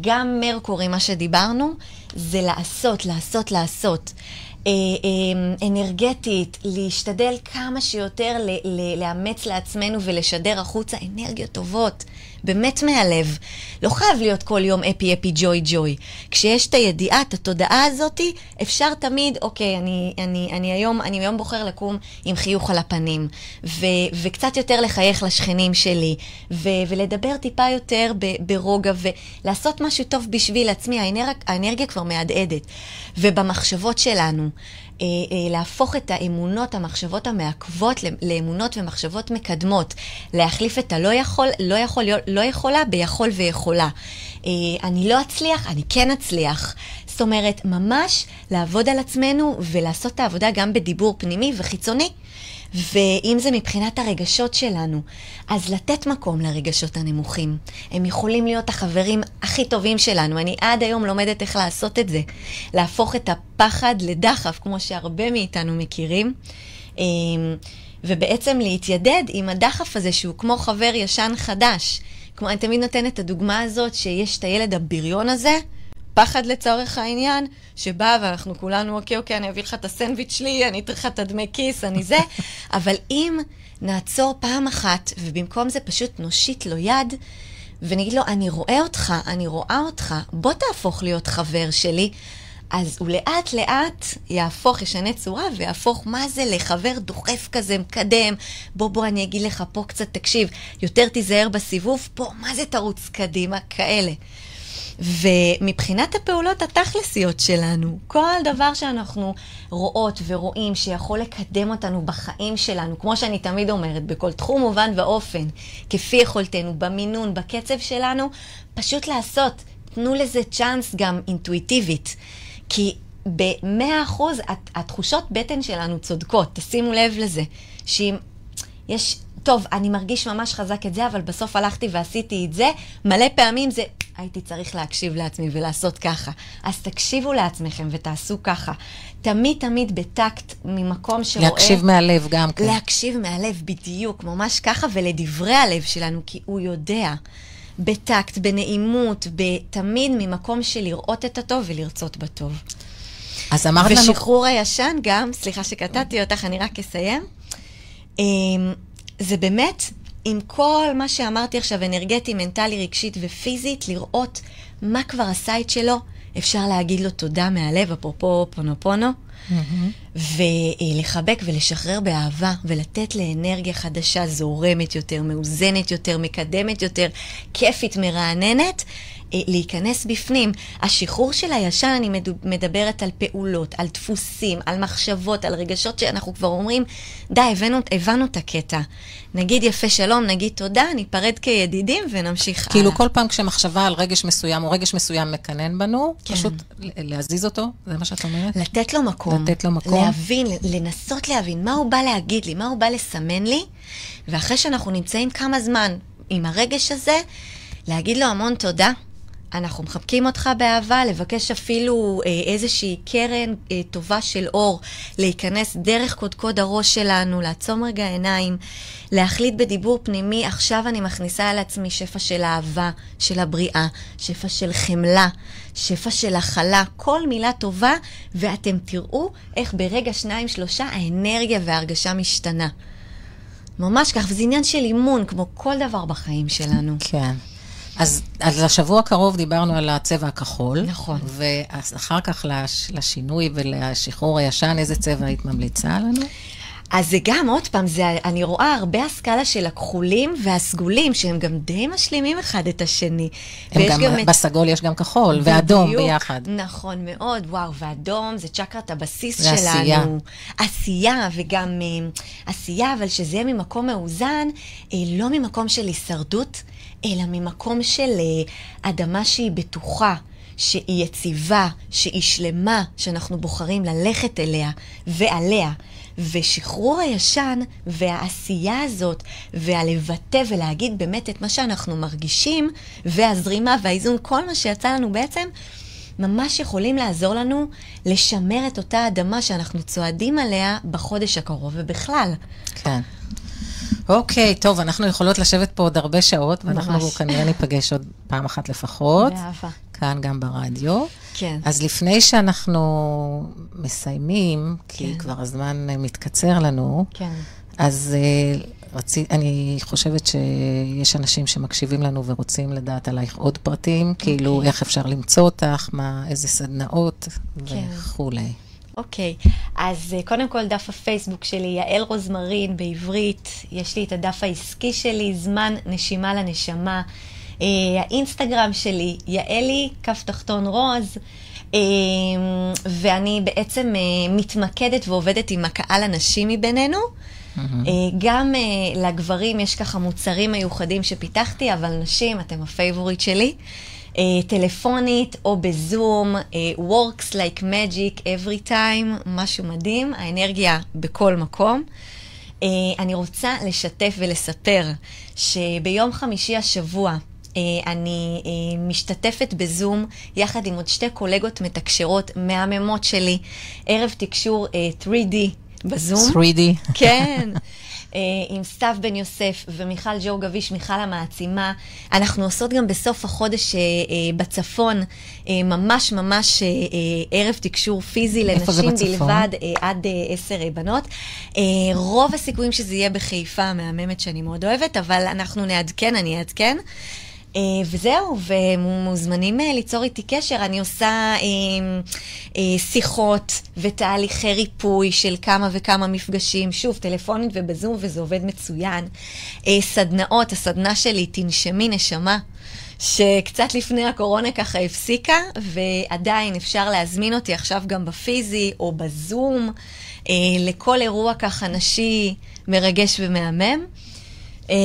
גם מרקורי, מה שדיברנו, זה לעשות, לעשות, לעשות. אה, אה, אנרגטית, להשתדל כמה שיותר ל- ל- לאמץ לעצמנו ולשדר החוצה אנרגיות טובות, באמת מהלב. לא חייב להיות כל יום אפי אפי ג'וי ג'וי. כשיש את הידיעה, את התודעה הזאתי, אפשר תמיד, אוקיי, אני, אני, אני, היום, אני היום בוחר לקום עם חיוך על הפנים, ו, וקצת יותר לחייך לשכנים שלי, ו, ולדבר טיפה יותר ב, ברוגע, ולעשות משהו טוב בשביל עצמי, האנרג, האנרגיה כבר מהדהדת. ובמחשבות שלנו, אה, אה, להפוך את האמונות, המחשבות המעכבות, לאמונות ומחשבות מקדמות. להחליף את הלא יכול, לא יכול, לא יכולה ביכול ויכולה. אה, אני לא אצליח, אני כן אצליח. זאת אומרת, ממש לעבוד על עצמנו ולעשות את העבודה גם בדיבור פנימי וחיצוני. ואם זה מבחינת הרגשות שלנו, אז לתת מקום לרגשות הנמוכים. הם יכולים להיות החברים הכי טובים שלנו. אני עד היום לומדת איך לעשות את זה. להפוך את הפחד לדחף, כמו שהרבה מאיתנו מכירים. אמ, ובעצם להתיידד עם הדחף הזה שהוא כמו חבר ישן חדש. כמו, אני תמיד נותנת את הדוגמה הזאת שיש את הילד הבריון הזה, פחד לצורך העניין, שבא ואנחנו כולנו, אוקיי, אוקיי, אני אביא לך את הסנדוויץ' שלי, אני אתן לך את הדמי כיס, אני זה, אבל אם נעצור פעם אחת, ובמקום זה פשוט נושיט לו יד, ונגיד לו, אני רואה אותך, אני רואה אותך, בוא תהפוך להיות חבר שלי. אז הוא לאט לאט יהפוך, ישנה צורה, ויהפוך, מה זה לחבר דוחף כזה, מקדם, בוא בוא אני אגיד לך פה קצת, תקשיב, יותר תיזהר בסיבוב, פה, מה זה תרוץ קדימה, כאלה. ומבחינת הפעולות התכלסיות שלנו, כל דבר שאנחנו רואות ורואים שיכול לקדם אותנו בחיים שלנו, כמו שאני תמיד אומרת, בכל תחום מובן ואופן, כפי יכולתנו, במינון, בקצב שלנו, פשוט לעשות. תנו לזה צ'אנס גם אינטואיטיבית. כי במאה אחוז התחושות בטן שלנו צודקות, תשימו לב לזה. שאם יש, טוב, אני מרגיש ממש חזק את זה, אבל בסוף הלכתי ועשיתי את זה, מלא פעמים זה, הייתי צריך להקשיב לעצמי ולעשות ככה. אז תקשיבו לעצמכם ותעשו ככה. תמיד תמיד בטקט, ממקום שרואה... להקשיב מהלב גם כן. להקשיב מהלב, בדיוק, ממש ככה, ולדברי הלב שלנו, כי הוא יודע. בטקט, בנעימות, תמיד ממקום של לראות את הטוב ולרצות בטוב. אז אמרת לנו... ושחרור הישן גם, סליחה שקטעתי אותך, אני רק אסיים. זה באמת, עם כל מה שאמרתי עכשיו, אנרגטי, מנטלי, רגשית ופיזית, לראות מה כבר עשה את שלו, אפשר להגיד לו תודה מהלב, אפרופו פונו פונו. ולחבק ולשחרר באהבה, ולתת לאנרגיה חדשה, זורמת יותר, מאוזנת יותר, מקדמת יותר, כיפית, מרעננת, להיכנס בפנים. השחרור של הישן, אני מדברת על פעולות, על דפוסים, על מחשבות, על רגשות שאנחנו כבר אומרים, די, הבנו, הבנו את הקטע. נגיד יפה שלום, נגיד תודה, ניפרד כידידים ונמשיך הלאה. כאילו כל פעם כשמחשבה על רגש מסוים או רגש מסוים מקנן בנו, כן. פשוט להזיז אותו, זה מה שאת אומרת? לתת לו מקום. לתת לו מקום. להבין, לנסות להבין מה הוא בא להגיד לי, מה הוא בא לסמן לי, ואחרי שאנחנו נמצאים כמה זמן עם הרגש הזה, להגיד לו המון תודה, אנחנו מחבקים אותך באהבה, לבקש אפילו אה, איזושהי קרן אה, טובה של אור, להיכנס דרך קודקוד הראש שלנו, לעצום רגע עיניים, להחליט בדיבור פנימי, עכשיו אני מכניסה על עצמי שפע של אהבה, של הבריאה, שפע של חמלה, שפע של הכלה, כל מילה טובה, ואתם תראו איך ברגע שניים, שלושה, האנרגיה וההרגשה משתנה. ממש כך, וזה עניין של אימון, כמו כל דבר בחיים שלנו. כן. אז, אז לשבוע הקרוב דיברנו על הצבע הכחול. נכון. ואחר כך לש, לשינוי ולשחרור הישן, איזה צבע היית ממליצה לנו? אז זה גם, עוד פעם, זה, אני רואה הרבה הסקאלה של הכחולים והסגולים, שהם גם די משלימים אחד את השני. הם גם, גם בסגול יש גם כחול, בדיוק, ואדום ביחד. נכון מאוד, וואו, ואדום זה צ'קרת הבסיס זה שלנו. עשייה. עשייה, וגם uh, עשייה, אבל שזה יהיה ממקום מאוזן, uh, לא ממקום של הישרדות, אלא ממקום של uh, אדמה שהיא בטוחה. שהיא יציבה, שהיא שלמה, שאנחנו בוחרים ללכת אליה ועליה. ושחרור הישן והעשייה הזאת, והלבטא ולהגיד באמת את מה שאנחנו מרגישים, והזרימה והאיזון, כל מה שיצא לנו בעצם, ממש יכולים לעזור לנו לשמר את אותה אדמה שאנחנו צועדים עליה בחודש הקרוב ובכלל. כן. אוקיי, טוב, אנחנו יכולות לשבת פה עוד הרבה שעות, ואנחנו ממש. כנראה ניפגש עוד פעם אחת לפחות. באהבה. כאן גם ברדיו. כן. אז לפני שאנחנו מסיימים, כן. כי כבר הזמן מתקצר לנו, כן. אז uh, רצי, אני חושבת שיש אנשים שמקשיבים לנו ורוצים לדעת עלייך עוד פרטים, okay. כאילו אוקיי. איך אפשר למצוא אותך, מה, איזה סדנאות כן. וכולי. אוקיי, אוקיי. אז uh, קודם כל דף הפייסבוק שלי, יעל רוזמרין בעברית, יש לי את הדף העסקי שלי, זמן נשימה לנשמה. Uh, האינסטגרם שלי, יעלי, קו תחתון רוז, uh, ואני בעצם uh, מתמקדת ועובדת עם הקהל הנשי מבינינו. Mm-hmm. גם uh, לגברים יש ככה מוצרים מיוחדים שפיתחתי, אבל נשים, אתם ה favorite שלי. Uh, טלפונית או בזום, uh, works like magic every time, משהו מדהים, האנרגיה בכל מקום. Uh, אני רוצה לשתף ולספר שביום חמישי השבוע, uh, אני uh, משתתפת בזום יחד עם עוד שתי קולגות מתקשרות מהממות שלי, ערב תקשור uh, 3D בזום. 3D. כן. אה, עם סתיו בן יוסף ומיכל ג'ור גביש, מיכל המעצימה. אנחנו עושות גם בסוף החודש אה, אה, בצפון, ממש ממש ערב תקשור פיזי לנשים? בלבד, עד עשר בנות. רוב הסיכויים שזה יהיה בחיפה המהממת שאני מאוד אוהבת, אבל אנחנו נעדכן, אני אעדכן. אה, וזהו, ומוזמנים אה, ליצור איתי קשר. אני עושה אה, שיחות ותהליכי ריפוי של כמה וכמה מפגשים, שוב, טלפונית ובזום, וזה עובד מצוין. אה, סדנאות, הסדנה שלי, תנשמי נשמה. שקצת לפני הקורונה ככה הפסיקה, ועדיין אפשר להזמין אותי עכשיו גם בפיזי או בזום, אה, לכל אירוע ככה נשי מרגש ומהמם. אה,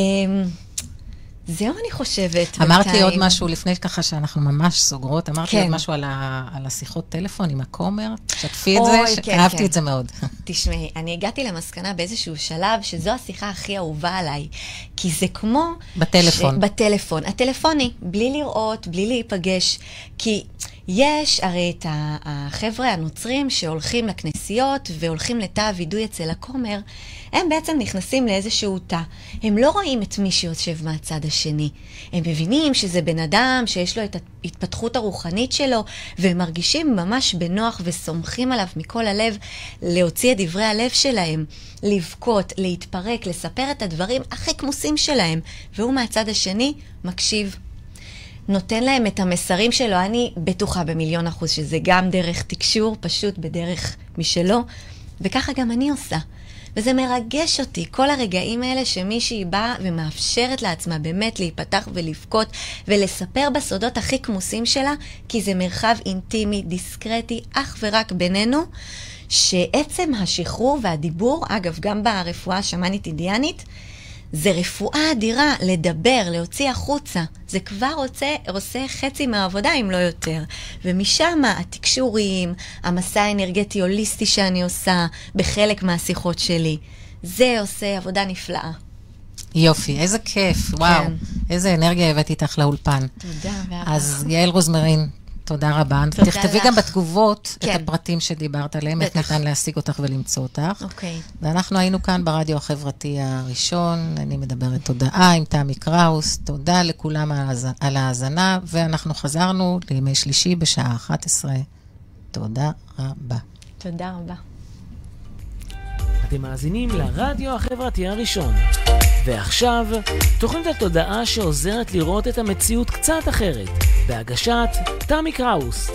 זהו, אני חושבת. אמרת לי בינתיים. עוד משהו לפני ככה שאנחנו ממש סוגרות, אמרת לי כן. עוד משהו על ה- על השיחות טלפון עם הכומר, שתפי את אוי, זה, כן, אהבתי כן. את זה מאוד. תשמעי, אני הגעתי למסקנה באיזשהו שלב שזו השיחה הכי אהובה עליי. כי זה כמו... בטלפון. ש... בטלפון. הטלפוני, בלי לראות, בלי להיפגש. כי יש הרי את החבר'ה הנוצרים שהולכים לכנסיות והולכים לתא הווידוי אצל הכומר, הם בעצם נכנסים לאיזשהו תא. הם לא רואים את מי שיושב מהצד השני. הם מבינים שזה בן אדם שיש לו את ההתפתחות הרוחנית שלו, והם מרגישים ממש בנוח וסומכים עליו מכל הלב להוציא את דברי הלב שלהם, לבכות, להתפרק, לספר את הדברים הכי כמוסים שלהם, והוא מהצד השני מקשיב. נותן להם את המסרים שלו, אני בטוחה במיליון אחוז שזה גם דרך תקשור, פשוט בדרך משלו, וככה גם אני עושה. וזה מרגש אותי, כל הרגעים האלה שמישהי באה ומאפשרת לעצמה באמת להיפתח ולבכות ולספר בסודות הכי כמוסים שלה, כי זה מרחב אינטימי, דיסקרטי, אך ורק בינינו, שעצם השחרור והדיבור, אגב, גם ברפואה השמאנית אידיאנית, זה רפואה אדירה לדבר, להוציא החוצה. זה כבר רוצה, עושה חצי מהעבודה, אם לא יותר. ומשם התקשורים, המסע האנרגטי הוליסטי שאני עושה בחלק מהשיחות שלי, זה עושה עבודה נפלאה. יופי, איזה כיף, וואו. כן. איזה אנרגיה הבאת איתך לאולפן. תודה, אז יעל רוזמרין, תודה רבה. תודה תכתבי לך. גם בתגובות כן. את הפרטים שדיברת עליהם, איך. ניתן להשיג אותך ולמצוא אותך. אוקיי. ואנחנו היינו כאן ברדיו החברתי הראשון, אני מדברת תודעה עם תמי קראוס, תודה לכולם על ההאזנה, ואנחנו חזרנו לימי שלישי בשעה 11. תודה רבה. תודה רבה. אתם מאזינים לרדיו החברתי הראשון. ועכשיו, תוכנית התודעה שעוזרת לראות את המציאות קצת אחרת, בהגשת תמי קראוס.